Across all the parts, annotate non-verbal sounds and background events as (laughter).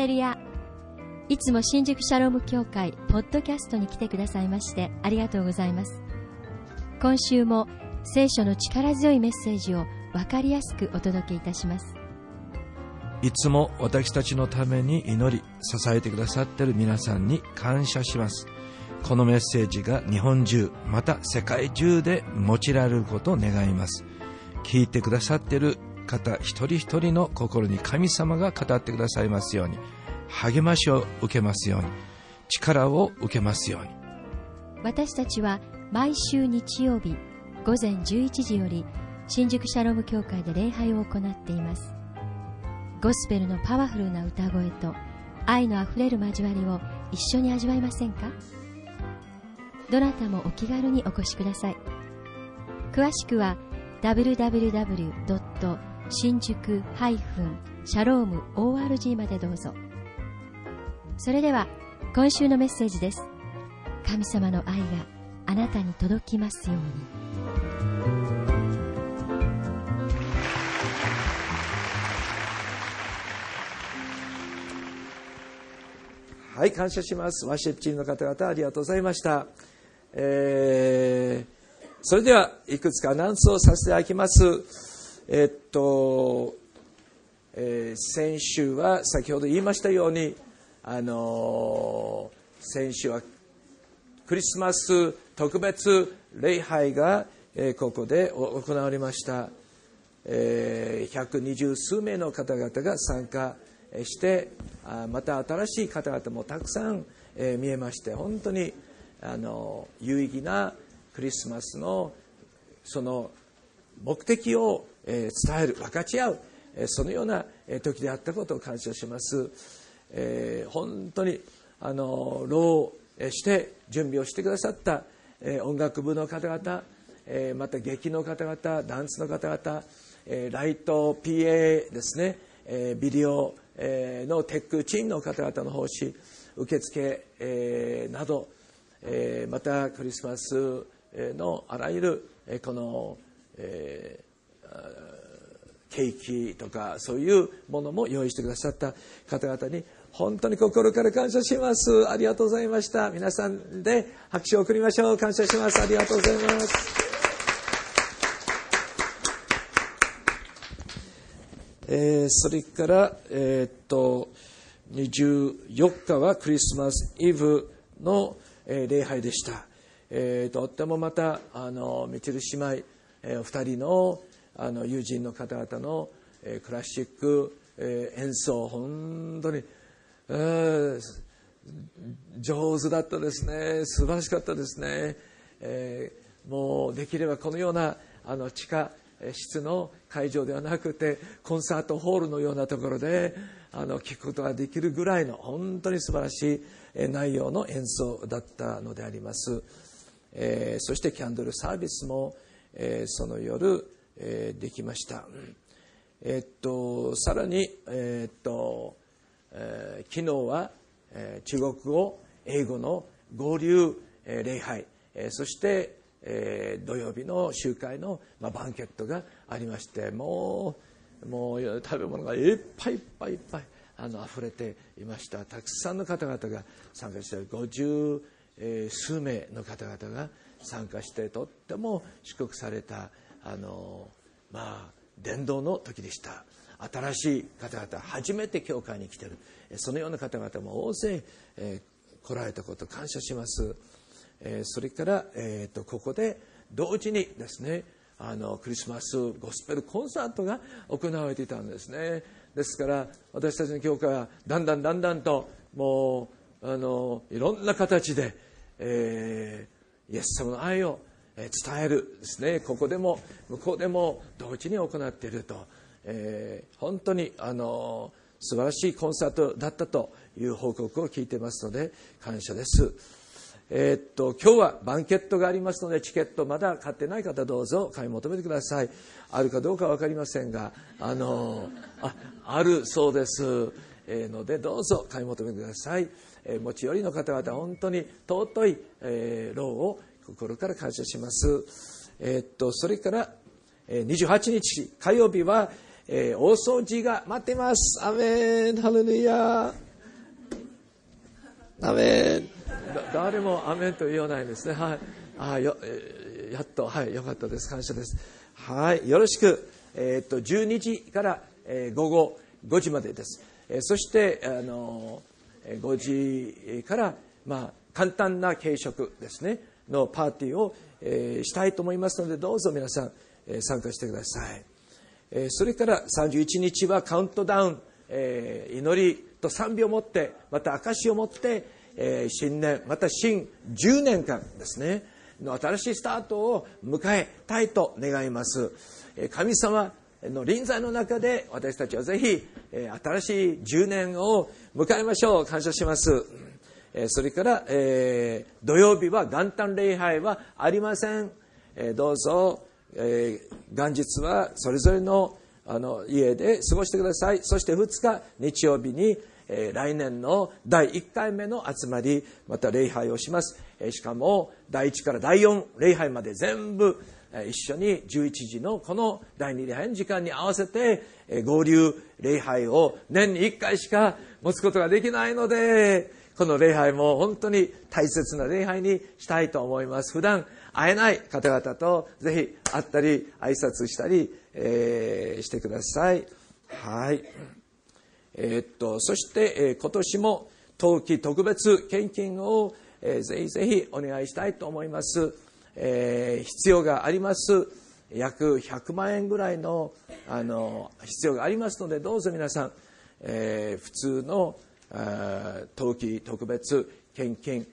レルヤいつも新宿シャローム協会ポッドキャストに来てくださいましてありがとうございます。今週も聖書の力強いメッセージを分かりやすくお届けいたします。いつも私たちのために祈り支えてくださっている皆さんに感謝します。このメッセージが日本中また世界中で用いられることを願います。聞いてくださっている方一人一人の心に神様が語ってくださいますように。励ましを受けますように。力を受けますように。私たちは毎週日曜日午前11時より新宿シャローム教会で礼拝を行っています。ゴスペルのパワフルな歌声と愛のあふれる交わりを一緒に味わいませんか？どなたもお気軽にお越しください。詳しくは www. 新宿シャローム ORG までどうぞそれでは今週のメッセージです神様の愛があなたに届きますようにはい、感謝します。ワシッチンの方々ありがとうございました。えー、それでは、いくつかアナウンスをさせていただきます。えっと、えー、先週は先ほど言いましたように、あのー、先週はクリスマス特別礼拝が、えー、ここで行われました。えー、120数名の方々が参加してあまた新しい方々もたくさん、え見えまして本当にあの有意義なクリスマスのその目的を、え伝える分かち合う、えそのような時であったことを感謝します、えー、本当にあの労して準備をしてくださった、え音楽部の方々、えまた劇の方々ダンスの方々、えライト PA ですね、えビデオのテックチームの方々の奉仕受付、えなど、えまたクリスマスのあらゆるこの、えケーキとかそういうものも用意してくださった方々に本当に心から感謝します。ありがとうございました。皆さんで拍手を送りましょう。感謝します。ありがとうございます。えー、それから、えー、っと24日はクリスマスイブの、えー、礼拝でした、えー、とってもまたあのみちる姉妹、えー、2人のあの友人の方々の、え、クラシック、え、演奏本当に、上手だったですね。素晴らしかったですね、えー、もうできればこのようなあの地下室の会場ではなくてコンサートホールのようなところであの聞くことができるぐらいの本当に素晴らしい内容の演奏だったのであります、えー、そしてキャンドルサービスも、えー、その夜、えー、できました。えー、っとさらに、えー、っとえー、昨日は、えー、中国語英語の合流、えー、礼拝、えー、そしてえー、土曜日の集会の、まあ、バンケットがありましてもうもう食べ物がいっぱいいっぱいいっぱいあの溢れていました。たくさんの方々が参加して50、えー、数名の方々が参加してとっても祝福されたあの、まあ、伝道の時でした。新しい方々初めて教会に来てる。そのような方々も大勢、えー、来られたこと感謝します。えそれから、えーと、ここで同時にですねあのクリスマスゴスペルコンサートが行われていたんですね。ですから私たちの教会はだんだんだんだんともうあのいろんな形で、えー、イエス様の愛を伝えるですね。ここでも向こうでも同時に行っていると、えー、本当にあの素晴らしいコンサートだったという報告を聞いてますので感謝です。えー、っと今日はバンケットがありますのでチケットまだ買ってない方どうぞ買い求めてください。あるかどうか分かりませんがあのああるそうです、えー、のでどうぞ買い求めてください、えー、持ち寄りの方々本当に尊い、えー、労を心から感謝します。えー、っとそれから28日火曜日は、えー、大掃除が待ってます。アメン。ハレルヤアメン。誰もアメンと言わないですね。はい。あよやっとはいよかったです。感謝です。はい。よろしく。えー、っと12時から、えー、午後5時までです、えー、そしてあの5時からまあ簡単な軽食ですねのパーティーを、え、したいと思いますのでどうぞ皆さん、え、参加してください、え、それから31日はカウントダウン、え、祈りと賛美を持ってまた証しを持って、え、新年また新10年間ですねの新しいスタートを迎えたいと願います。神様の臨在の中で私たちはぜひ新しい10年を迎えましょう。感謝します。それから、えー、土曜日は元旦礼拝はありません、えー、どうぞ、えー、元日はそれぞれのあの家で過ごしてください。そして2日日曜日に、え、来年の第1回目の集まりまた礼拝をします、え、しかも第1から第4礼拝まで全部一緒に11時のこの第2礼拝の時間に合わせて合流礼拝を年に1回しか持つことができないのでこの礼拝も本当に大切な礼拝にしたいと思います。普段会えない方々とぜひ会ったり挨拶したり、えー、してください。はい。えー、っとそして、えー、今年も冬季特別献金を、えー、ぜひぜひお願いしたいと思います、えー、必要があります。約100万円ぐらいのあの必要がありますのでどうぞ皆さん、えー、普通の冬季特別献金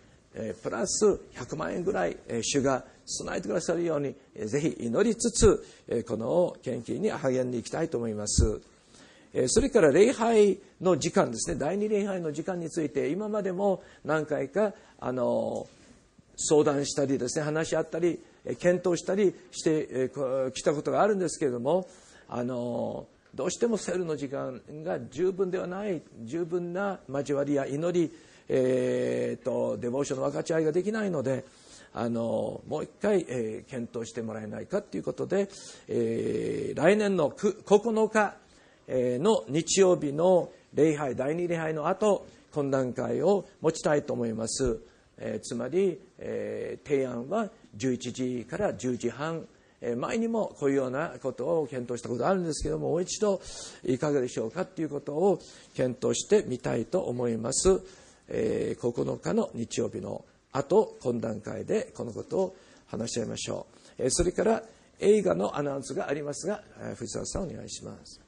プラス100万円ぐらい主が備えてくださるようにぜひ祈りつつこの献金に励んでいきたいと思います。それから礼拝の時間ですね。第二礼拝の時間について今までも何回かあの相談したりですね話し合ったり検討したりしてきたことがあるんですけれどもあのどうしてもセルの時間が十分ではない十分な交わりや祈り、えーと、デボーションの分かち合いができないのであのもう一回、えー、検討してもらえないかということで、えー、来年の9日の日曜日の礼拝第2礼拝の後懇談会を持ちたいと思います、えー、つまり、え提案は11時から10時半前にもこういうようなことを検討したことがあるんですけどももう一度いかがでしょうかということを検討してみたいと思います、えー、9日の日曜日の後懇談会でこのことを話し合いましょう、えー、それから映画のアナウンスがありますが藤沢さんお願いします。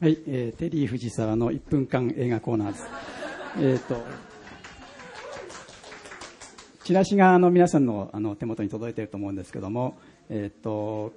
はい、えー、テリー藤沢の1分間映画コーナーです。えっ、とチラシがあの皆さんのあの手元に届いていると思うんですけども、えっ、と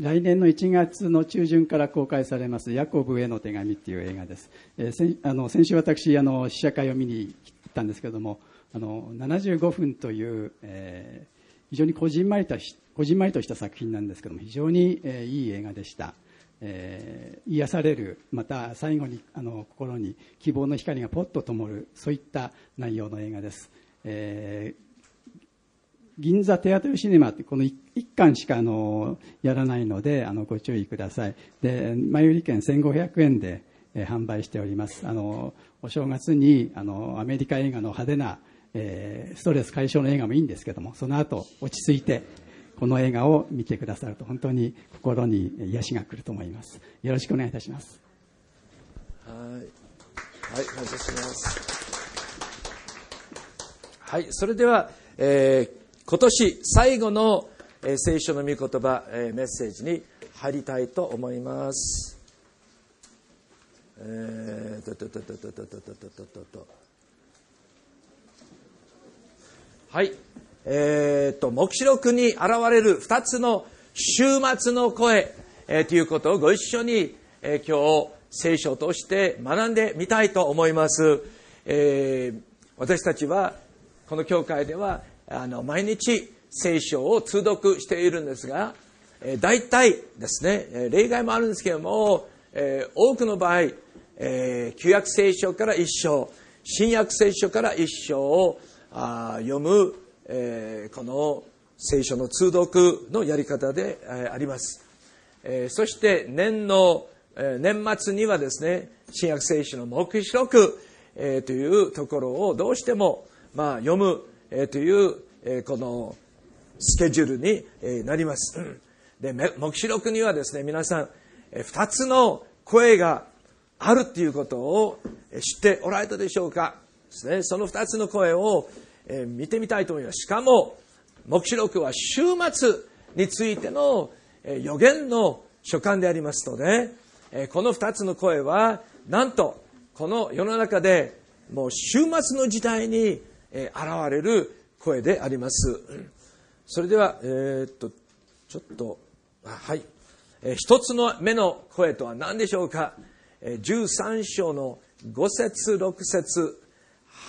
来年の1月の中旬から公開されます「ヤコブへの手紙」っていう映画です、えー、先あの先週私あの試写会を見に行ったんですけどもあの75分という、えー、非常にこじんまりとこじんまりとした作品なんですけども非常に、えー、いい映画でした、えー、癒されるまた最後にあの心に希望の光がポッと灯るそういった内容の映画です、え銀座テアトルシネマってこの 1, 巻しかあのやらないのであのご注意ください。で前売り券1500円で、販売しております。あのお正月にあのアメリカ映画の派手な、えー、ストレス解消の映画もいいんですけどもその後落ち着いてこの映画を見てくださると本当に心に癒しが来ると思います。よろしくお願いいたします。はい。はい感謝します。はいそれでは、えー今年最後の聖書の御言葉メッセージに入りたいと思います。えー、ととととととととととはい。えー、と、黙示録に現れる二つの週末の声、えー、ということをご一緒に、えー、今日聖書を通して学んでみたいと思います。えー、私たちは、この教会ではあの毎日聖書を通読しているんですが、えー、大体ですね例外もあるんですけども、えー、多くの場合、えー、旧約聖書から一章新約聖書から一章をあ読む、えー、この聖書の通読のやり方で、えー、あります、えー、そして年のえー年末にはですね、新約聖書の目視録、えーというところをどうしても、まあ、読む、えーという、えこのスケジュールにえなります。で、目視録にはですね、皆さん、えーつの声があるっていうことを知っておられたでしょうかですね、その二つの声をえ見てみたいと思います。しかも、目視録は週末についてのえ予言の書簡でありますので、えこの二つの声は、なんと、この世の中でもう週末の時代にえー現れる声であります。それでは、えーっと、ちょっと、あはい。えー一つの目の声とは何でしょうかえー13章の5節6節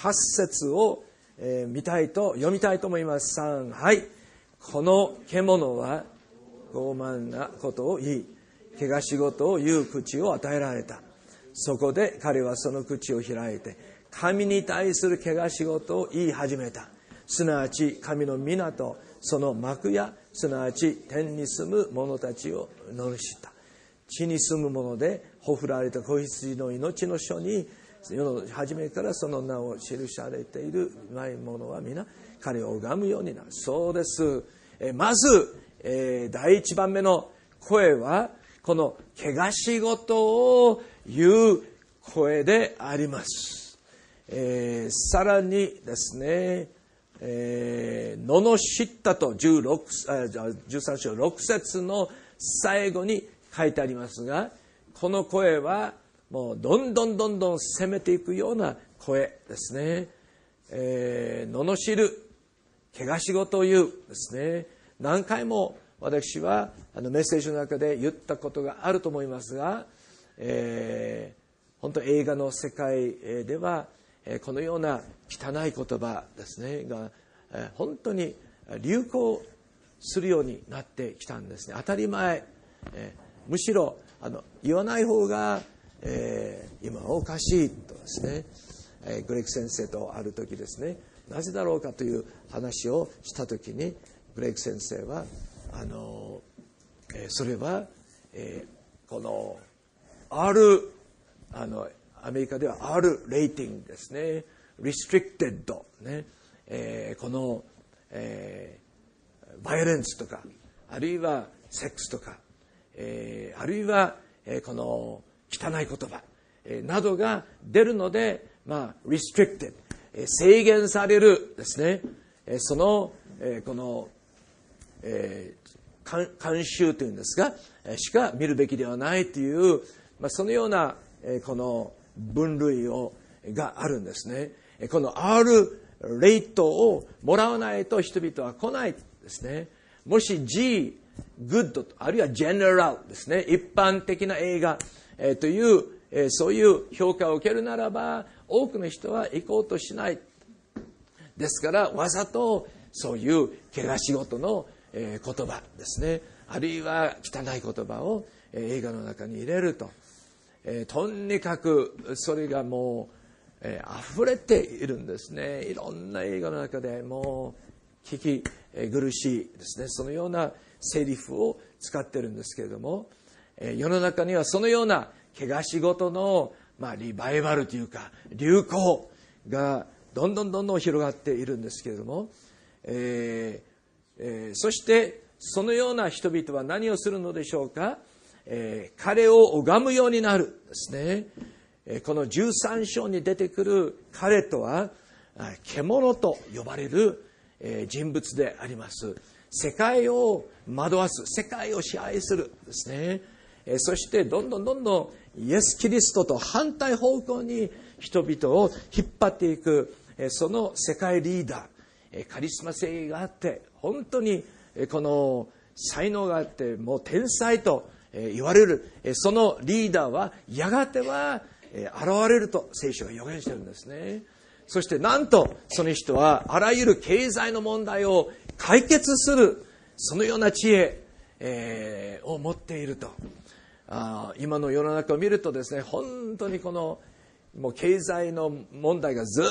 8節を、えー見たいと、読みたいと思います。3、はい。この獣は傲慢なことを言い、怪我仕事を言う口を与えられた。そこで彼はその口を開いて、神に対する怪我仕事を言い始めた。すなわち神の港、その幕や、すなわち天に住む者たちを罵った。地に住む者でほふられた子羊の命の書に世の初めからその名を記されているない者は皆彼を拝むようになるそうですえまず、えー第一番目の声はこの怪我仕事を言う声であります、えーさらにですねえー、罵ったと16 13章6節の最後に書いてありますがこの声はもうどんどんどんどん攻めていくような声ですね、えー、罵る怪我仕事を言うですね。何回も私はあのメッセージの中で言ったことがあると思いますが、えー本当映画の世界ではこのような汚い言葉ですねがえ本当に流行するようになってきたんですね。当たり前えむしろあの言わない方が、えー今はおかしいとですね、えーグレッグ先生とある時ですねなぜだろうかという話をした時にグレッグ先生はあの、えーそれは、えーこの R あのアメリカでは R レーティングですね。restricted ね、えーこの、えーバイオレンスとかあるいはセックスとか、えーあるいは、えーこの汚い言葉、えーなどが出るので、まあ、restricted、えー制限されるですね、えーその、えーこの、えー監監修というんですが、えーしか見るべきではないという、まあ、そのような、えーこの分類をがあるんですね。この R レートをもらわないと人々は来ないですね。もし G、Good あるいは General ですね。一般的な映画、えーという、えーそういう評価を受けるならば、多くの人は行こうとしない。ですからわざとそういう怪我仕事のえー言葉ですねあるいは汚い言葉をえ映画の中に入れると、えーとにかくそれがもう、えー溢れているんですね。いろんな映画の中でもう聞き苦しいですね。そのようなセリフを使ってるんですけれども、えー世の中にはそのような怪我仕事の、まあ、リバイバルというか流行がどんどんどんどん広がっているんですけれども、えーえーそしてそのような人々は何をするのでしょうか、えー彼を拝むようになるですね、えーこの13章に出てくる彼とは獣と呼ばれるえー人物であります。世界を惑わす世界を支配するですね。えーそしてどんどんどんどんイエス・キリストと反対方向に人々を引っ張っていくえーその世界リーダーカリスマ性があって本当にこの才能があってもう天才と言われる。そのリーダーはやがては現れると聖書が予言してるんですね。そしてなんとその人はあらゆる経済の問題を解決するそのような知恵、を持っていると。あ今の世の中を見るとですね本当にこのもう経済の問題がず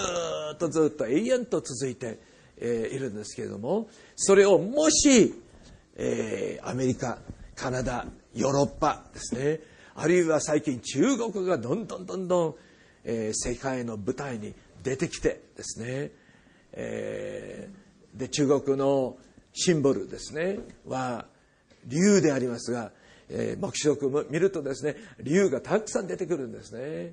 っとずっと永遠と続いて、えいるんですけれどもそれをもし、えーアメリカカナダヨーロッパですね。あるいは最近中国がどんどんどんどん、えー、世界の舞台に出てきてですね、えー、で中国のシンボルですね。は竜でありますが、えー、黙示録を見るとですね竜がたくさん出てくるんですね。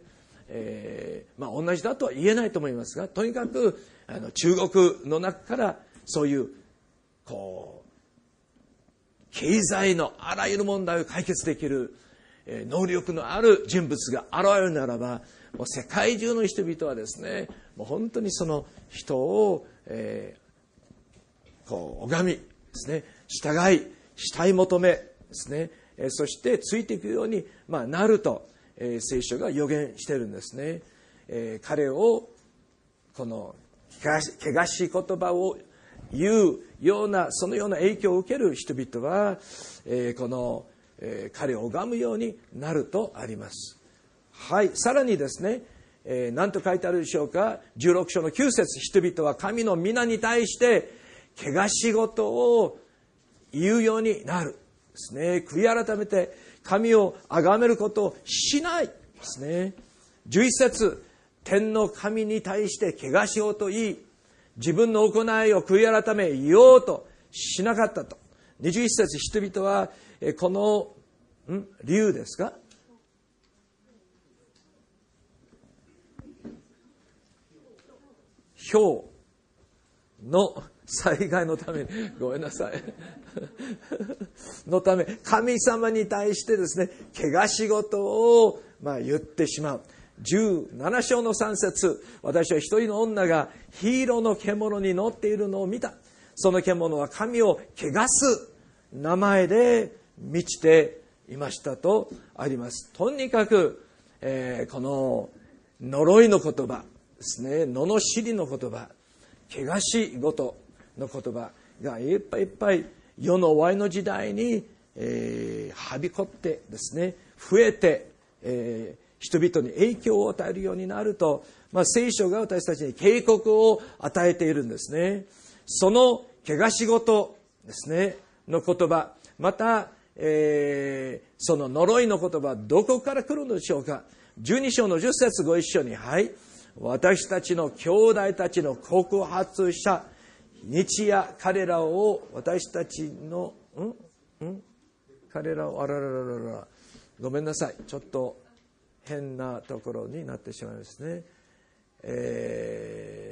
えー、まあ、同じだとは言えないと思いますがとにかくあの中国の中からそういうこう経済のあらゆる問題を解決できる、え、能力のある人物が現れるならばもう世界中の人々はですねもう本当にその人を、えー、こう拝みですね従い慕い求めですね、え、そしてついていくように、まあ、なるとえ、聖書が予言してるんですね、え、彼をこの汚しい言葉を言うようなそのような影響を受ける人々は、えー、この、えー、彼を拝むようになるとあります。はいさらにですねえー、何と書いてあるでしょうか。16章の9節人々は神の皆に対して汚し事を言うようになるですね。悔い改めて神を崇めることをしないですね。11節天の神に対して汚しようと言い、自分の行いを悔い改めようとしなかったと。21節人々は、この、ん？理由ですか？氷の災害のために、ごめんなさい。のため、神様に対してですね、怪我仕事を、まあ、言ってしまう。17章の3節私は一人の女がヒーローの獣に乗っているのを見た。その獣は神を汚す名前で満ちていましたとあります。とにかく、えー、この呪いの言葉ですね、罵りの言葉、汚し事の言葉がいっぱいいっぱい世の終わりの時代に、えー、はびこってですね増えて、えー、人々に影響を与えるようになると、まあ、聖書が私たちに警告を与えているんですね。その怪我仕事ですね。の言葉。また、えー、その呪いの言葉。どこから来るのでしょうか。12章の10節ご一緒にはい。私たちの兄弟たちの告発者日夜彼らを私たちのん？ん？彼らをあららららら。ごめんなさい。ちょっと変なところになってしまいますね。え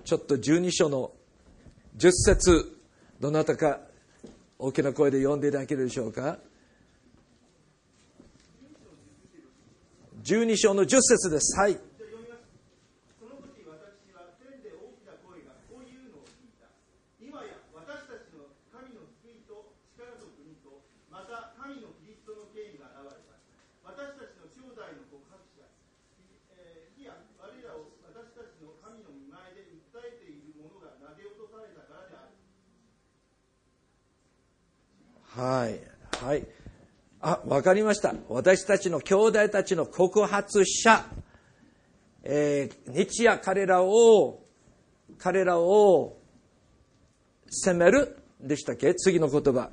ー、ちょっと12章の10節どなたか大きな声で読んでいただけるでしょうか。12章の10節です。はい。はい。はい。あ、わかりました。私たちの兄弟たちの告発者、えー、日夜彼らを、彼らを責める？でしたっけ？次の言葉。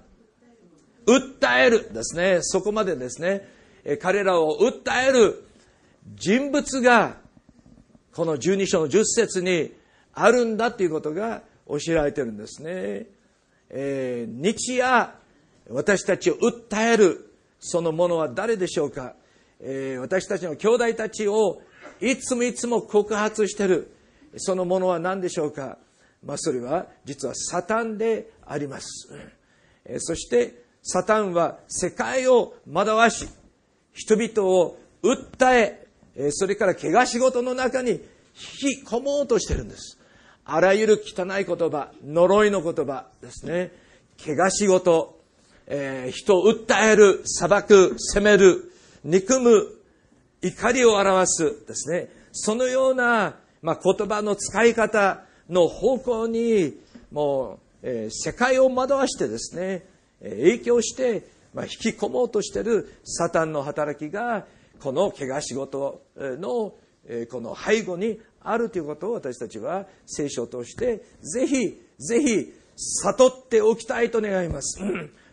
訴えるですね。そこまでですね。え彼らを訴える人物が、この12章の10節にあるんだということが教えられてるんですね。えー、日夜私たちを訴えるそのものは誰でしょうか、えー、私たちの兄弟たちをいつもいつも告発している。そのものは何でしょうか、まあ、それは実はサタンであります、えー、そしてサタンは世界を惑わし人々を訴えそれから怪我仕事の中に引き込もうとしてるんです。あらゆる汚い言葉呪いの言葉ですね。怪我仕事えー、人を訴える、裁く、責める、憎む、怒りを表すですね。そのような、まあ、言葉の使い方の方向に、もう、えー、世界を惑わしてですね、影響して、まあ、引き込もうとしているサタンの働きが、この怪我仕事の、えー、この背後にあるということを私たちは聖書を通して、ぜひ、ぜひ、悟っておきたいと願います。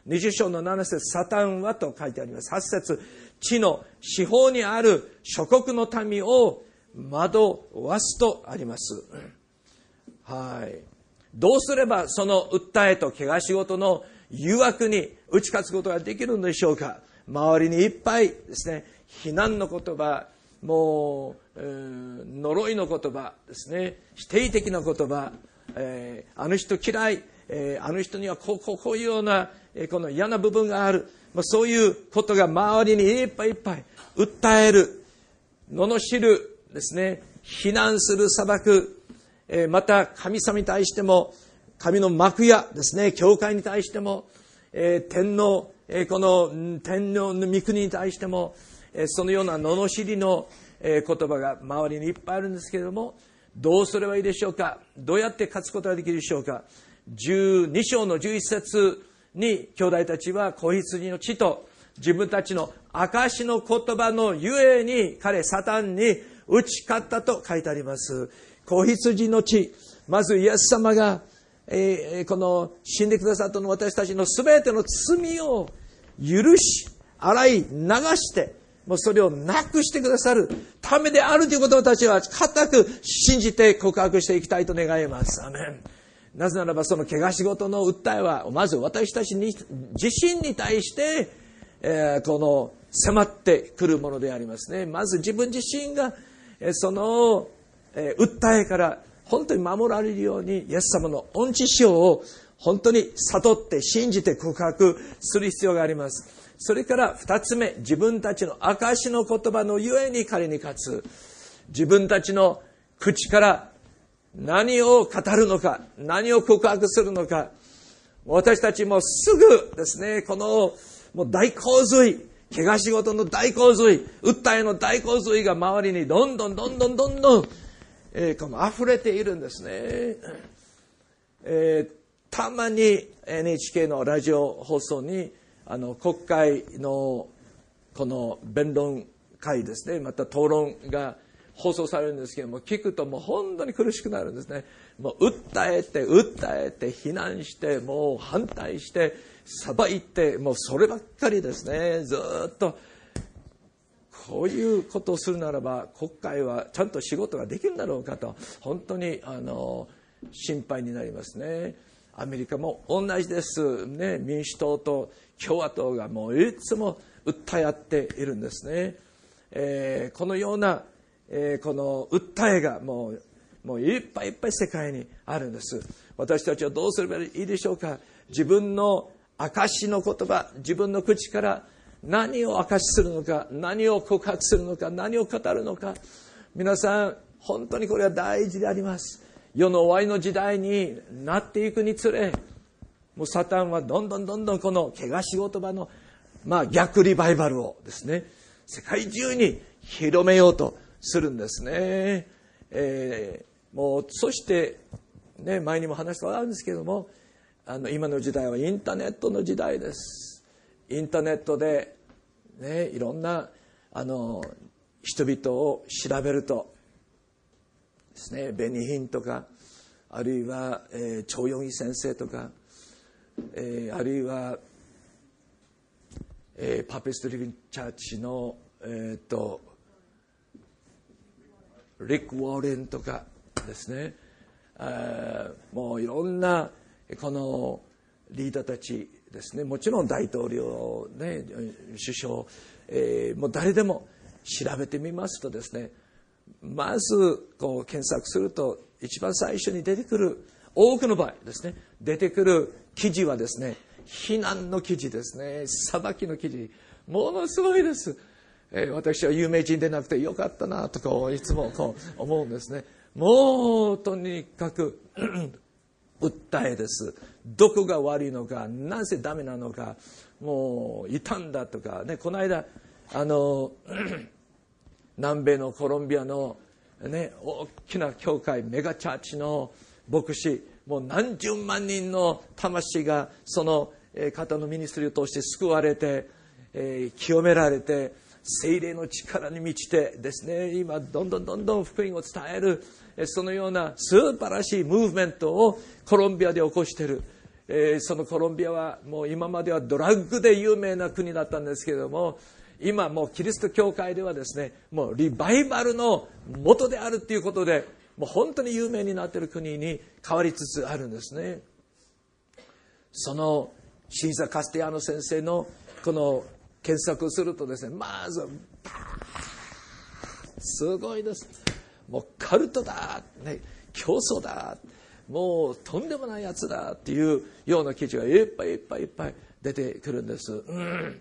20章の7節サタンはと書いてあります。8節地の四方にある諸国の民を惑わすとあります。はい。どうすればその訴えと怪我仕事の誘惑に打ち勝つことができるんでしょうか周りにいっぱいですね、非難の言葉、もう、呪いの言葉ですね、否定的な言葉、えー、あの人嫌い、えー、あの人にはこうこうこういうような、えー、この嫌な部分がある、まあ、そういうことが周りにいっぱいいっぱい訴える、罵るですね、非難する裁く、えー、また神様に対しても、神の幕屋ですね、教会に対しても、えー、天皇、えー、この天皇の御国に対しても、えー、そのような罵りの、えー、言葉が周りにいっぱいあるんですけれども、どうすればいいでしょうか。どうやって勝つことができるでしょうか。12章の11節に兄弟たちは子羊の血と自分たちの証の言葉のゆえに彼サタンに打ち勝ったと書いてあります。子羊の血、まずイエス様が、えー、この死んでくださったの私たちの全ての罪を許し、洗い、流して、もうそれをなくしてくださるためであるということを私は固く信じて告白していきたいと願います。アメン。なぜならばその怪我仕事の訴えは、まず私たちに自身に対して、えー、この迫ってくるものでありますね。まず自分自身が、えー、その、えー、訴えから本当に守られるように、イエス様の恩知性を本当に悟って信じて告白する必要があります。それから二つ目、自分たちの証の言葉のゆえに彼に勝つ。自分たちの口から何を語るのか、何を告白するのか。私たちもすぐですね、このもう大洪水、怪我仕事の大洪水、訴えの大洪水が周りにどんどんどんどんどんどん、えー、この溢れているんですね。えー、たまに NHK のラジオ放送にあの国会のこの弁論会ですねまた討論が放送されるんですけども聞くともう本当に苦しくなるんですね。もう訴えて訴えて非難してもう反対して裁いてもうそればっかりですね。ずっと。こういうことをするならば国会はちゃんと仕事ができるんだろうかと。本当にあの心配になりますね。アメリカも同じです、ね、民主党と共和党がもういつも訴え合っているんですね。えー、このような、えー、この訴えがもうもういっぱいいっぱい世界にあるんです。私たちはどうすればいいでしょうか自分の証の言葉、自分の口から何を証しするのか、何を告白するのか、何を語るのか。皆さん、本当にこれは大事であります。世の終わりの時代になっていくにつれ、もうサタンはどんどんどんどんこの怪我し言葉の、まあ、逆リバイバルをですね世界中に広めようとするんですね。えー、もうそして、ね、前にも話したことあるんですけどもあの今の時代はインターネットの時代です。インターネットで、ね、いろんなあの人々を調べるとですね紅品とかあるいは、えー、長四義先生とかえー、あるいは、えー、パペストリビンチャーチの、えーと、リック・ウォーレンとかですね。もういろんなこのリーダーたちですね。もちろん大統領、ね、首相、えー、もう誰でも調べてみますとですね。まずこう検索すると一番最初に出てくる多くの場合ですね。出てくる記事はですね非難の記事ですね。裁きの記事。ものすごいです、えー、私は有名人でなくてよかったなとかいつもこう思うんですね。もうとにかく (clears throat) 訴えです。どこが悪いのかなぜダメなのかもういたんだとか。ねこの間あの (clears throat) 南米のコロンビアの、ね、大きな教会メガチャーチの牧師もう何十万人の魂がその方のミニストリーを通して救われて、えー、清められて精霊の力に満ちてですね今どんどんどんどん福音を伝えるそのような素晴らしいムーブメントをコロンビアで起こしている、そのコロンビアはもう今まではドラッグで有名な国だったんですけれども今もうキリスト教会ではですねもうリバイバルの元であるっていうことでもう本当に有名になっている国に変わりつつあるんですね。そのシーザ・カスティアノ先生のこの検索するとですねまずすごいです。もうカルトだ、ね、競争だもうとんでもないやつだっていうような記事がいっぱいいっぱいいっぱい出てくるんです、うん、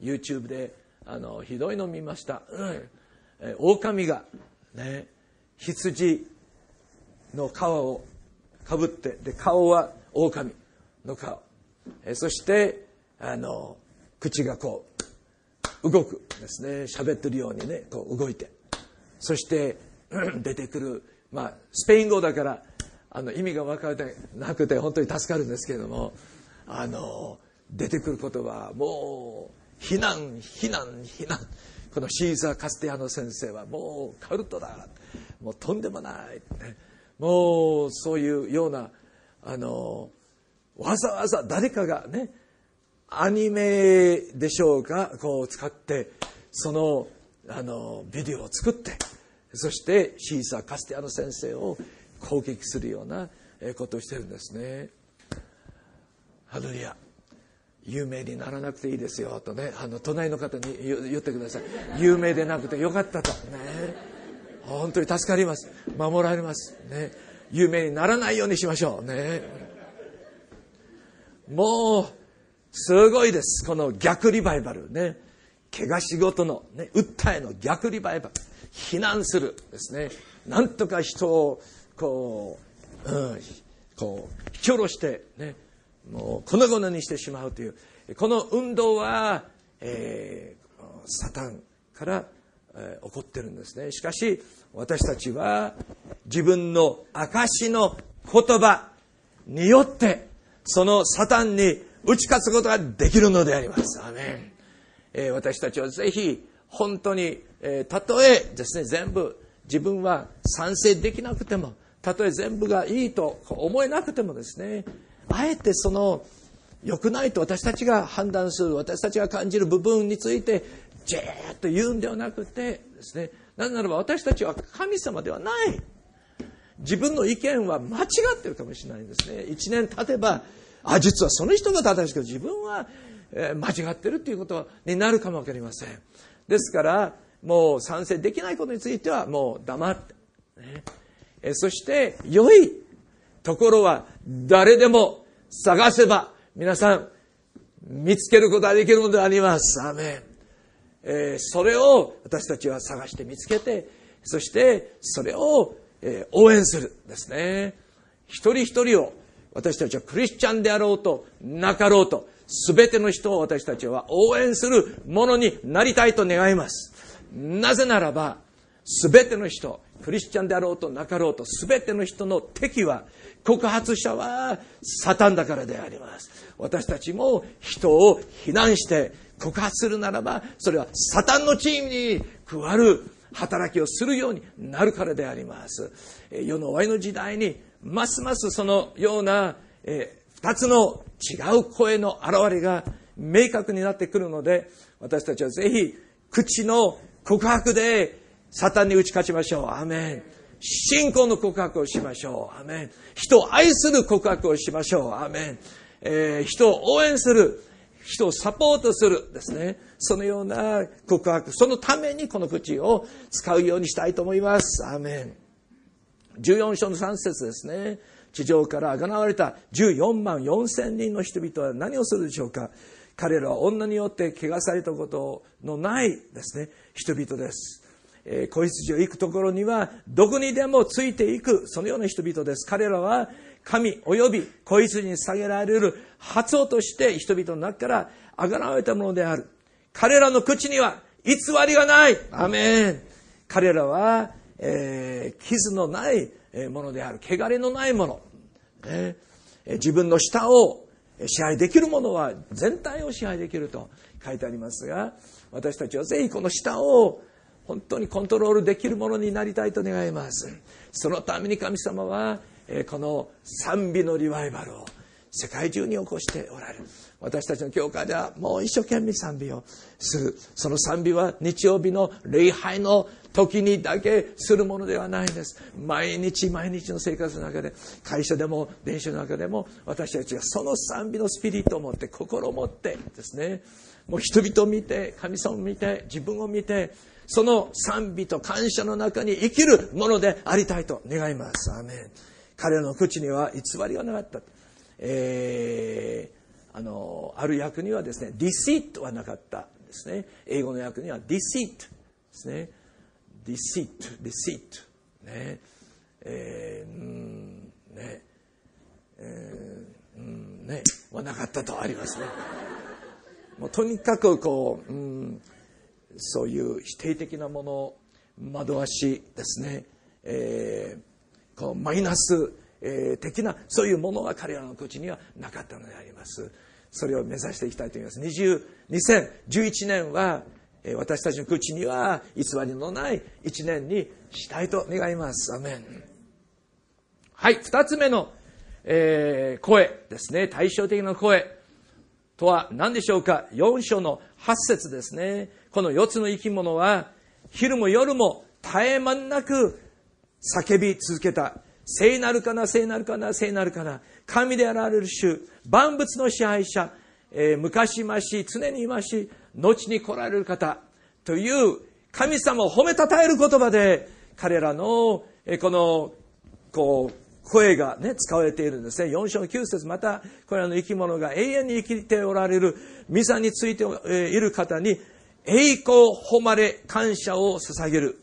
YouTube であのひどいの見ました、うん、え狼がね羊の皮をかぶってで顔は狼の顔。えそしてあの口がこう動くですね。喋ってるようにねこう動いて。そして出てくるまあスペイン語だからあの意味が分かってなくて本当に助かるんですけれどもあの出てくる言葉もう避難避難避難。このシーザー・カスティアノ先生はもうカルトだ。もうとんでもない、ね、もうそういうようなあのわざわざ誰かがねアニメでしょうか？こう使ってそのあのビデオを作ってそしてシーサー・カスティアノ先生を攻撃するようなことをしてるんですね。ハレルヤ有名にならなくていいですよとねあの隣の方に言ってください。有名でなくてよかったと。ね。本当に助かります。守られます。ね。有名にならないようにしましょう。ね。もうすごいです。この逆リバイバルね。怪我仕事の、ね、訴えの逆リバイバル。非難するですね。なんとか人をこう、うん、こう引き下ろしてねもう粉々にしてしまうという。この運動は、えー、サタンから、えー、起こってるんですね。しかし私たちは自分の証の言葉によってそのサタンに打ち勝つことができるのであります。アメン。えー、私たちはぜひ本当に、えー、たとえですね全部自分は賛成できなくてもたとえ全部がいいと思えなくてもですねあえてその良くないと私たちが判断する私たちが感じる部分についてじーっと言うんではなくてですねなぜならば私たちは神様ではない。自分の意見は間違ってるかもしれないんですね。1年経てばあ実はその人が正しく自分は間違ってるっていうことになるかも分かりませんですからもう賛成できないことについてはもう黙って、ね、そして良いところは誰でも探せば皆さん見つけることができるのであります。アメン。えー、それを私たちは探して見つけて、そしてそれを、えー、応援するですね。一人一人を私たちはクリスチャンであろうとなかろうと、すべての人を私たちは応援するものになりたいと願います。なぜならば、すべての人、クリスチャンであろうとなかろうと、すべての人の敵は告発者はサタンだからであります。私たちも人を非難して告発するならば、それはサタンのチームに加わる働きをするようになるからであります。世の終わりの時代に、ますますそのような、え二つの違う声の現れが明確になってくるので、私たちはぜひ、口の告白でサタンに打ち勝ちましょう。アメン。信仰の告白をしましょう。アメン。人を愛する告白をしましょう。アメン。えー、人を応援する。人をサポートするですね。そのような告白。そのためにこの口を使うようにしたいと思います。アメン。14章の3節ですね。地上からあがなわれた14万4千人の人々は何をするでしょうか。彼らは女によって怪我されたことのないですね、人々です。えー、子羊を行くところにはどこにでもついていく。そのような人々です。彼らは神及び子羊に下げられる発音として人々の中からあがらわれたものである。彼らの口には偽りがない。アメン。彼らは、えー、傷のないものである。汚れのないもの、ね、自分の舌を支配できるものは全体を支配できると書いてありますが私たちはぜひこの舌を本当にコントロールできるものになりたいと願います。そのために神様はこの賛美のリバイバルを世界中に起こしておられる。私たちの教会ではもう一生懸命賛美をする。その賛美は日曜日の礼拝の時にだけするものではないんです。毎日毎日の生活の中で、会社でも電車の中でも私たちがその賛美のスピリットを持って、心を持ってですね、もう人々を見て、神様を見て、自分を見て、その賛美と感謝の中に生きるものでありたいと願います。アメン。彼らの口には偽りはなかった。えー、あの、ある訳にはですね、deceit はなかったですね。英語の訳には deceit ですね。deceit, deceit ね。えー、うんね。えー、うんね。はなかったとありますね。もうとにかくこう、うん、そういう否定的なもの惑わしですね、えー、こうマイナス、えー、的なそういうものは彼らの口にはなかったのでありますそれを目指していきたいと思います2011年は私たちの口には偽りのない一年にしたいと願いますアメンはい二つ目の、えー、声ですね対照的な声とは何でしょうか ?4 章の8節ですね。この4つの生き物は、昼も夜も絶え間なく叫び続けた。聖なるかな、聖なるかな、聖なるかな。神であられる主、万物の支配者、えー、昔まし、常にいまし、後に来られる方、という神様を褒めたたえる言葉で、彼らの、えー、この、こう、声がね、使われているんですね。4章の9節また、これらの生き物が永遠に生きておられる、御座についている方に、栄光、誉れ、感謝を捧げる。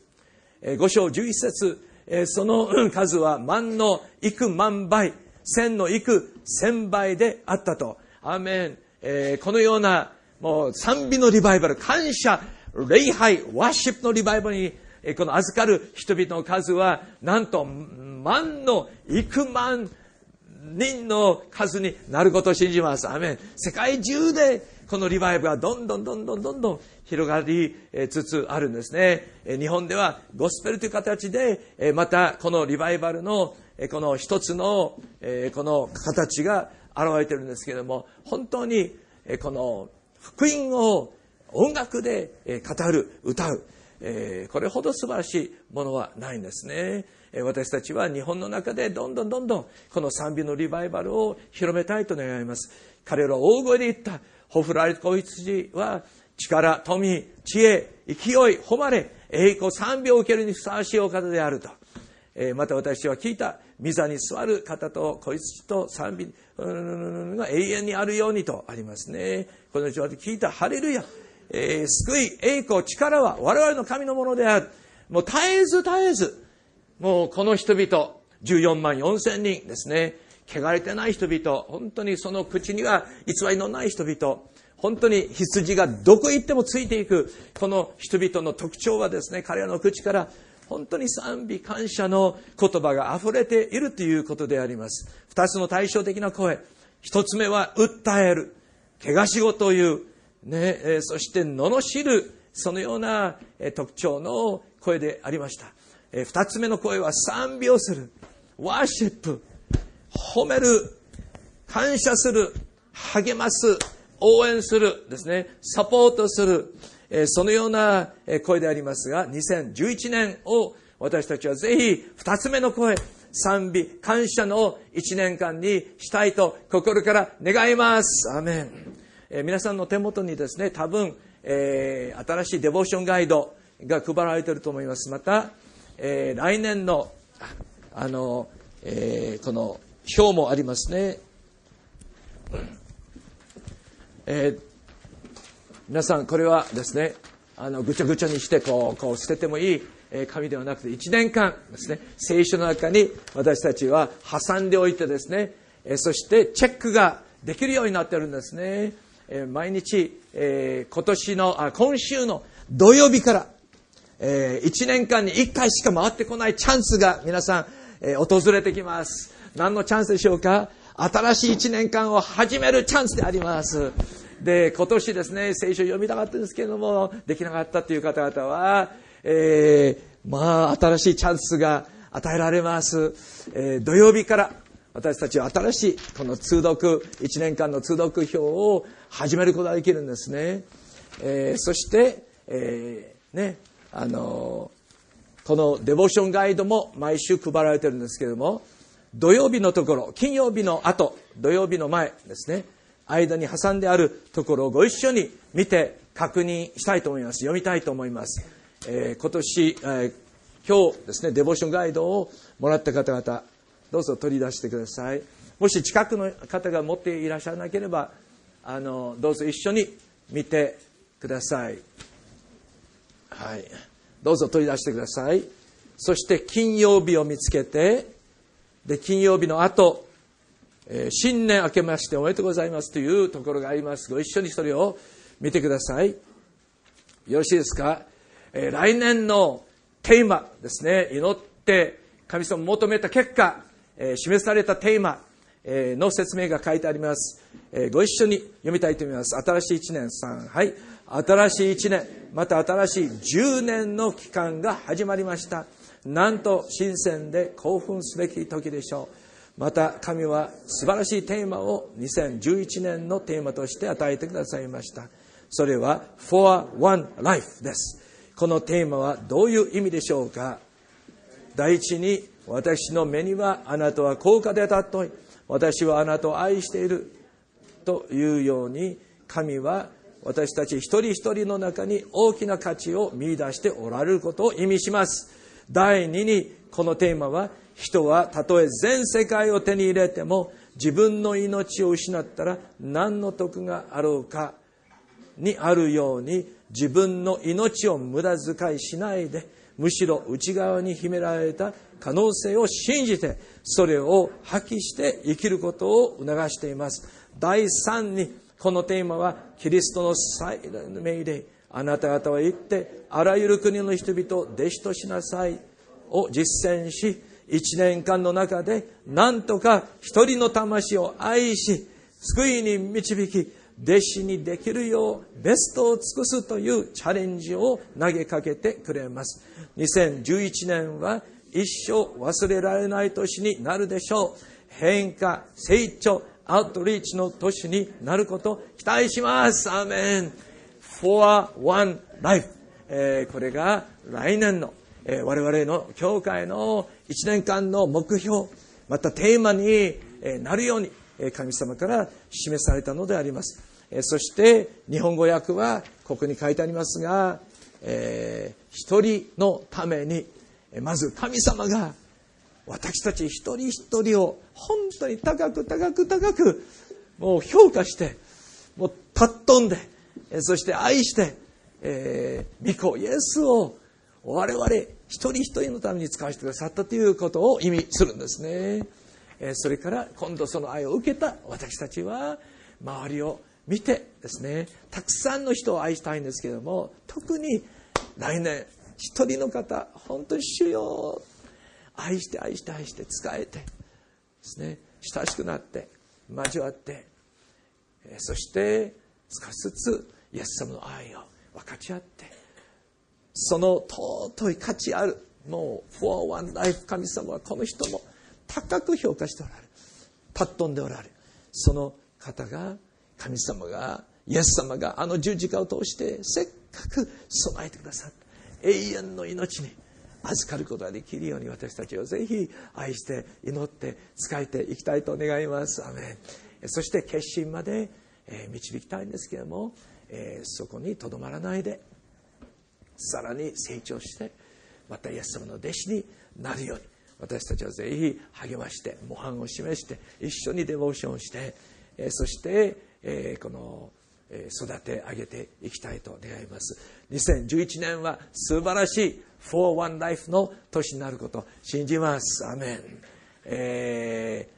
5章11節その数は万の幾万倍、千の幾千倍であったと。アーメン。えこのような、もう賛美のリバイバル、感謝、礼拝、ワッシップのリバイバルにえこの預かる人々の数は、なんと万の幾万人の数になることを信じます。アメン。世界中でこのリバイブがどんどんどんどんどんどん広がりつつあるんですね。日本ではゴスペルという形で、またこのリバイバルのこの一つのこの形が現れてるんですけれども、本当にこの福音を音楽で語る、歌う。え、これほど素晴らしいものはないんですね。私たちは日本の中でどんどんどんどんこの賛美のリバイバルを広めたいと願います。彼らは大声で言った。ほふられた子羊は力、富、知恵、勢い、誉れ、栄光、賛美を受けるにふさわしいお方であると。えまた私は聞いた。御座に座る方と子羊と賛美が永遠にあるようにとありますね。この状況で聞いた。ハレルヤ。えー、救い、栄光、力は我々の神のものである。もう絶えず絶えず、もうこの人々、14万4千人ですね。汚れてない人々、本当にその口には偽りのない人々、本当に羊がどこ行ってもついていく、この人々の特徴はですね、彼らの口から本当に賛美感謝の言葉が溢れているということであります。二つの対照的な声。一つ目は訴える。怪我し子というね、えそして罵るそのような特徴の声でありました。え二つ目の声は賛美をする。ワーシップ。褒める。感謝する。励ます。応援する。ですね。サポートする。えそのような声でありますが、2011年を私たちはぜひ二つ目の声、賛美、感謝の一年間にしたいと心から願います。アメン。え皆さんの手元にですね、多分、えー、新しいデボーションガイドが配られていると思います。また、えー、来年の、あの、えー、この表もありますね。え皆さん、これはですね、あの、ぐちゃぐちゃにして、こう、こう捨ててもいい、え紙ではなくて、1年間ですね、聖書の中に私たちは挟んでおいてですね、えそしてチェックができるようになってるんですね。え毎日、え今年のあ今週の土曜日から、え1年間に1回しか回ってこないチャンスが皆さん、え訪れてきます。何のチャンスでしょうか？新しい1年間を始めるチャンスであります。で、今年ですね、聖書読みたかったんですけれども、できなかったという方々は、えー、まあ、新しいチャンスが与えられます。えー、土曜日から私たちは新しいこの通読、1年間の通読表を始めることができるんですね。えー、そして、えー、ね、あの、このデボーションガイドも毎週配られてるんですけども、土曜日のところ、金曜日の後、土曜日の前ですね、間に挟んであるところをご一緒に見て確認したいと思います。読みたいと思います。えー、今年、えー、今日ですね、デボーションガイドをもらった方々、どうぞ取り出してください。もし近くの方が持っていらっしゃらなければ、あの、どうぞ一緒に見てください。はい。どうぞ取り出してください。そして金曜日を見つけて、で、金曜日の後、えー、新年明けましておめでとうございますというところがあります。ご一緒にそれを見てください。よろしいですか、えー、来年のテーマですね、祈って神様求めた結果、えー、示されたテーマ、えの説明が書いてあります。えご一緒に読みたいと思います。新しい一年3。はい。新しい一年、また新しい10年の期間が始まりました。なんと新鮮で興奮すべき時でしょう。また神は素晴らしいテーマを2011年のテーマとして与えてくださいました。それは For One Life です。このテーマはどういう意味でしょうか？第一に私の目にはあなたは高価で尊い。私はあなたを愛している。というように神は私たち一人一人の中に大きな価値を見出しておられることを意味します。第2にこのテーマは人はたとえ全世界を手に入れても自分の命を失ったら何の得があろうかにあるように自分の命を無駄遣いしないでむしろ内側に秘められた可能性を信じてそれを発揮して生きることを促しています第3にこのテーマはキリストの命令。あなた方は言ってあらゆる国の人々を弟子としなさいを実践し一年間の中で何とか一人の魂を愛し救いに導き弟子にできるようベストを尽くすというチャレンジを投げかけてくれます。2011年は一生忘れられない年になるでしょう。変化、成長、アウトリーチの年になること期待します。アメン。For one life。えー、これが来年の、えー、我々の教会の1年間の目標、またテーマにえなるようにえ神様から示されたのであります。えそして日本語訳はここに書いてありますが、えー、一人のためにまず神様が私たち一人一人を本当に高く高く高くもう評価してもう尊んでそして愛して、えー、御子イエスを我々一人一人のために使わせてくださったということを意味するんですね。それから今度その愛を受けた私たちは周りを見てですねたくさんの人を愛したいんですけども特に来年一人の方本当に主よ愛して愛して愛して仕えてですね親しくなって交わってそして少しずつイエス様の愛を分かち合ってその尊い価値あるもう「For One Life」神様はこの人も高く評価しておられる尊んでおられるその方が神様がイエス様があの十字架を通してせっかく備えてくださった永遠の命に預かることができるように私たちをぜひ愛して祈って仕えていきたいと願います。アメン。そして決心まで導きたいんですけれどもえそこにとどまらないでさらに成長してまたイエス様の弟子になるように私たちはぜひ励まして模範を示して一緒にデボーションをしてえそしてえこの育て上げていきたいと願います。2011年は素晴らしい For One Life の年になること信じます。アメン、えー、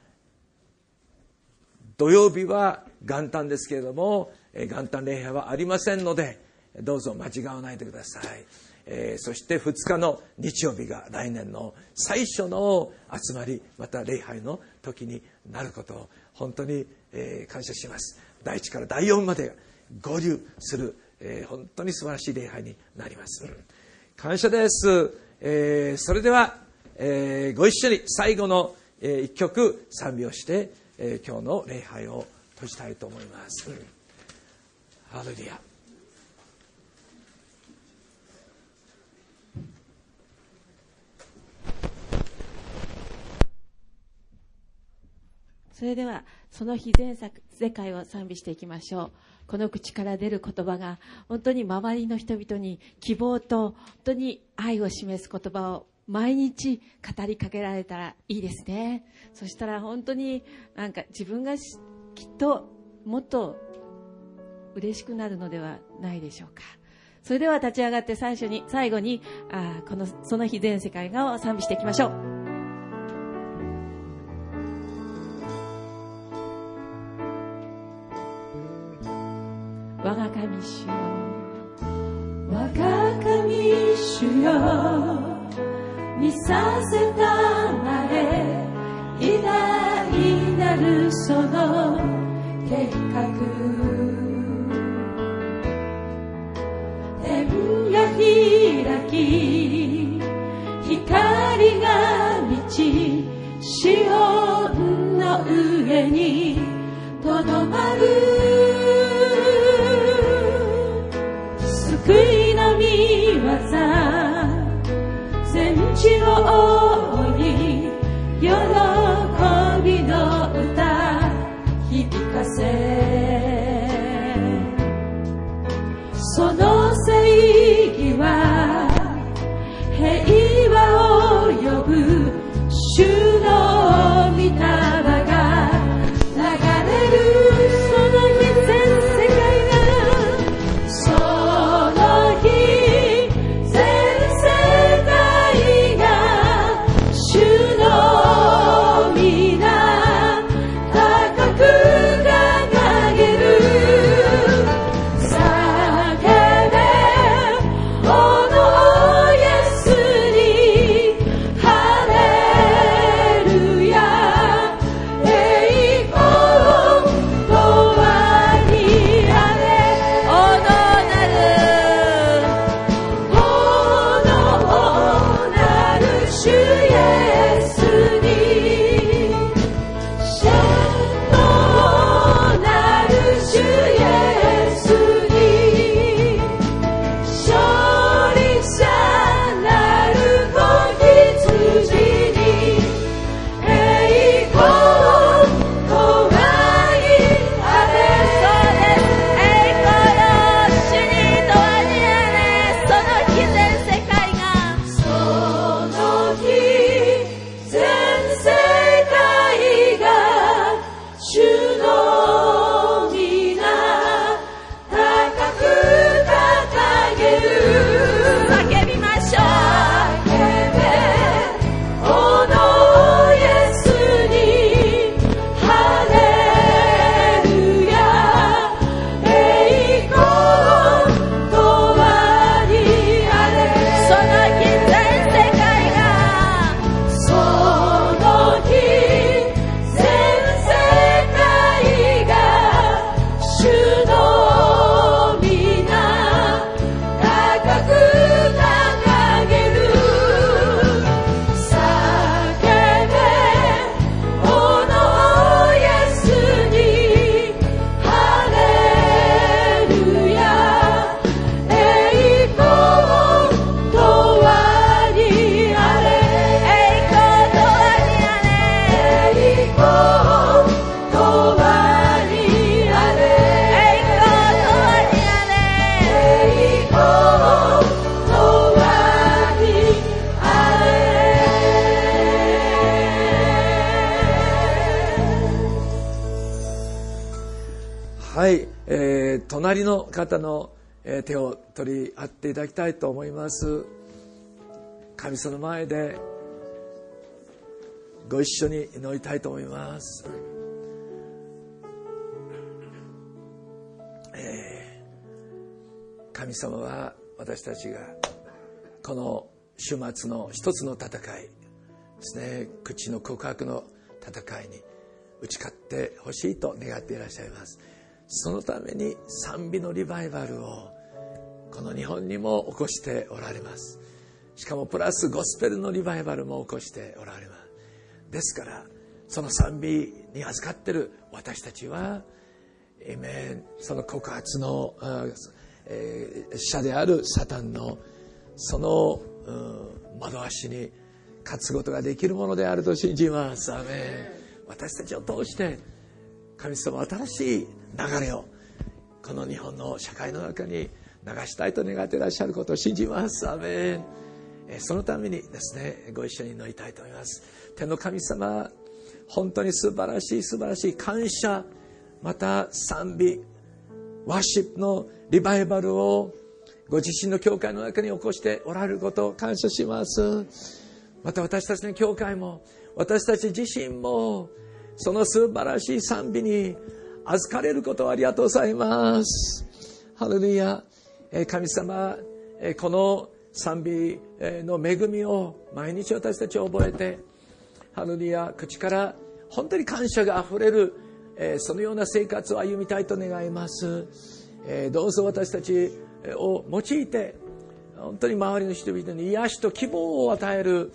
土曜日は元旦ですけれども元旦礼拝はありませんのでどうぞ間違わないでください。えー、そして2日の日曜日が来年の最初の集まりまた礼拝の時になることを本当に、え、感謝します。第1から第4まで合流する、えー、本当に素晴らしい礼拝になります。感謝です、えそれでは、えご一緒に最後のえー一曲賛美をして、え今日の礼拝を閉じたいと思います。ハレルヤ。それではその日全世界を賛美していきましょうこの口から出る言葉が本当に周りの人々に希望と本当に愛を示す言葉を毎日語りかけられたらいいですねそしたら本当になんか自分がきっともっと嬉しくなるのではないでしょうか。それでは立ち上がって最初に最後にあこのその日全世界がを賛美していきましょう。我が神主よ。我が神主よ。見させたまえ。偉大なるその計画。開方の、え手を取り合っていただきたいと思います。神様の前でご一緒に祈りたいと思います、えー神様は私たちがこの週末の一つの戦いですね口の告白の戦いに打ち勝ってほしいと願っていらっしゃいます。そのために賛美のリバイバルをこの日本にも起こしておられます。しかもプラスゴスペルのリバイバルも起こしておられます。ですからその賛美に預かってる私たちはエメンその告発の、えー者であるサタンのその、うん惑わしに勝つことができるものであると信じます。アメン。私たちを通して神様新しい流れをこの日本の社会の中に流したいと願っていらっしゃることを信じます。アメン。そのためにですねご一緒に祈りたいと思います。天の神様本当に素晴らしい素晴らしい感謝また賛美ワーシップのリバイバルをご自身の教会の中に起こしておられることを感謝します。また私たちの教会も私たち自身もその素晴らしい賛美に預かれることをありがとうございます。ハレルヤ。え神様この賛美の恵みを毎日私たちは覚えてハレルヤ。口から本当に感謝があふれるそのような生活を歩みたいと願います。どうぞ私たちを用いて本当に周りの人々に癒しと希望を与える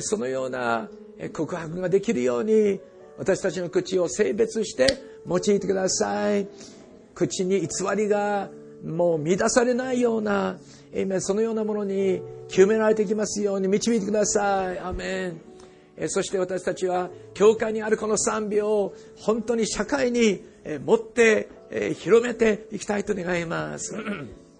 そのような告白ができるように私たちの口を性別して用いてください。口に偽りがもう乱されないようなエイメンそのようなものに清められてきますように導いてください。アメン。そして私たちは教会にあるこの賛美を本当に社会に持って広めていきたいと願います。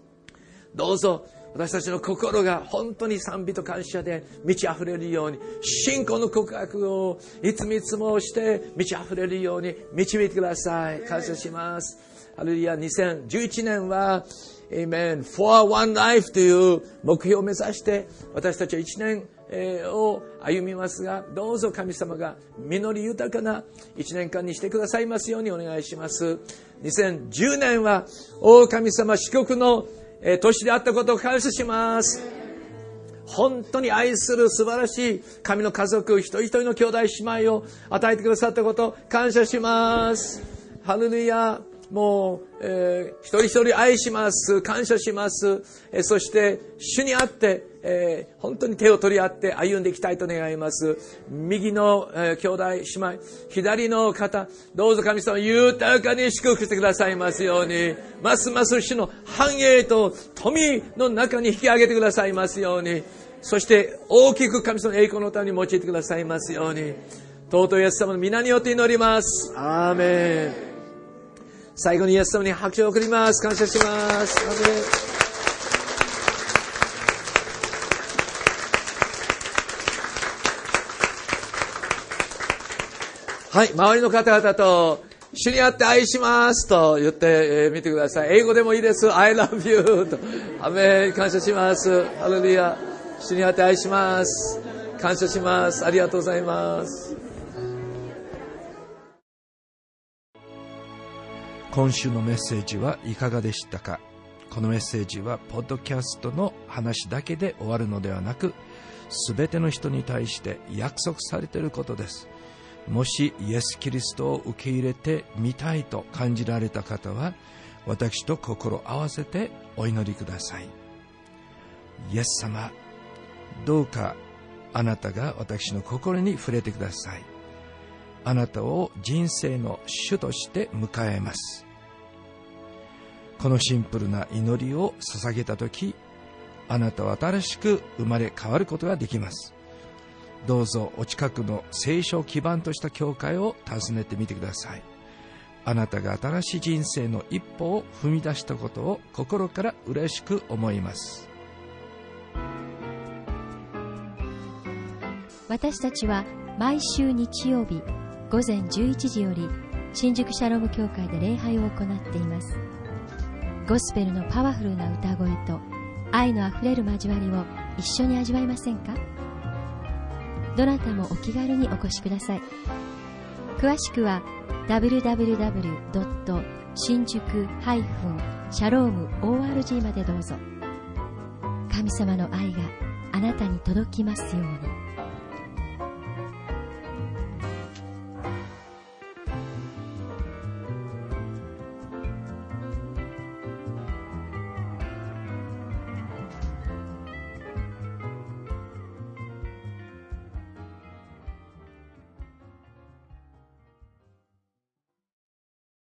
(clears throat) どうぞ。私たちの心が本当に賛美と感謝で満ち溢れるように信仰の告白をいつもいつもして満ち溢れるように導いてください。感謝します。ハレルヤ2011年は Amen For One Life という目標を目指して私たちは1年を歩みますがどうぞ神様が実り豊かな1年間にしてくださいますようにお願いします。2010年は大神様四国のえー年であったことを感謝します。本当に愛する素晴らしい神の家族一人一人の兄弟姉妹を与えてくださったこと感謝します。ハルルヤもう、えー一人一人愛します感謝します、えーそして主にあって、えー本当に手を取り合って歩んでいきたいと願います。右の、えー兄弟姉妹左の方どうぞ神様豊かに祝福してくださいますようにますます主の繁栄と富の中に引き上げてくださいますようにそして大きく神様の栄光のために用いてくださいますように尊いイエス様の皆によって祈ります。アーメン。最後にイエス様に拍手を送ります。感謝します。アーメンはい、周りの方々と、主にあって愛しますと言って、えー見てください。英語でもいいです。I love you と。アメ感謝します。ハレルヤ。主にあって愛します。感謝します。ありがとうございます。今週のメッセージはいかがでしたか？このメッセージはポッドキャストの話だけで終わるのではなく全ての人に対して約束されていることですもしイエス・キリストを受け入れてみたいと感じられた方は私と心合わせてお祈りください。イエス様どうかあなたが私の心に触れてください。あなたを人生の主として迎えます。このシンプルな祈りを捧げた時あなたは新しく生まれ変わることができます。どうぞお近くの聖書を基盤とした教会を訪ねてみてください。あなたが新しい人生の一歩を踏み出したことを心から嬉しく思います。私たちは毎週日曜日午前11時より新宿シャローム教会で礼拝を行っています。ゴスペルのパワフルな歌声と愛のあふれる交わりを一緒に味わいませんか？どなたもお気軽にお越しください詳しくは www. 新宿ハイフンシャローム ORG までどうぞ神様の愛があなたに届きますように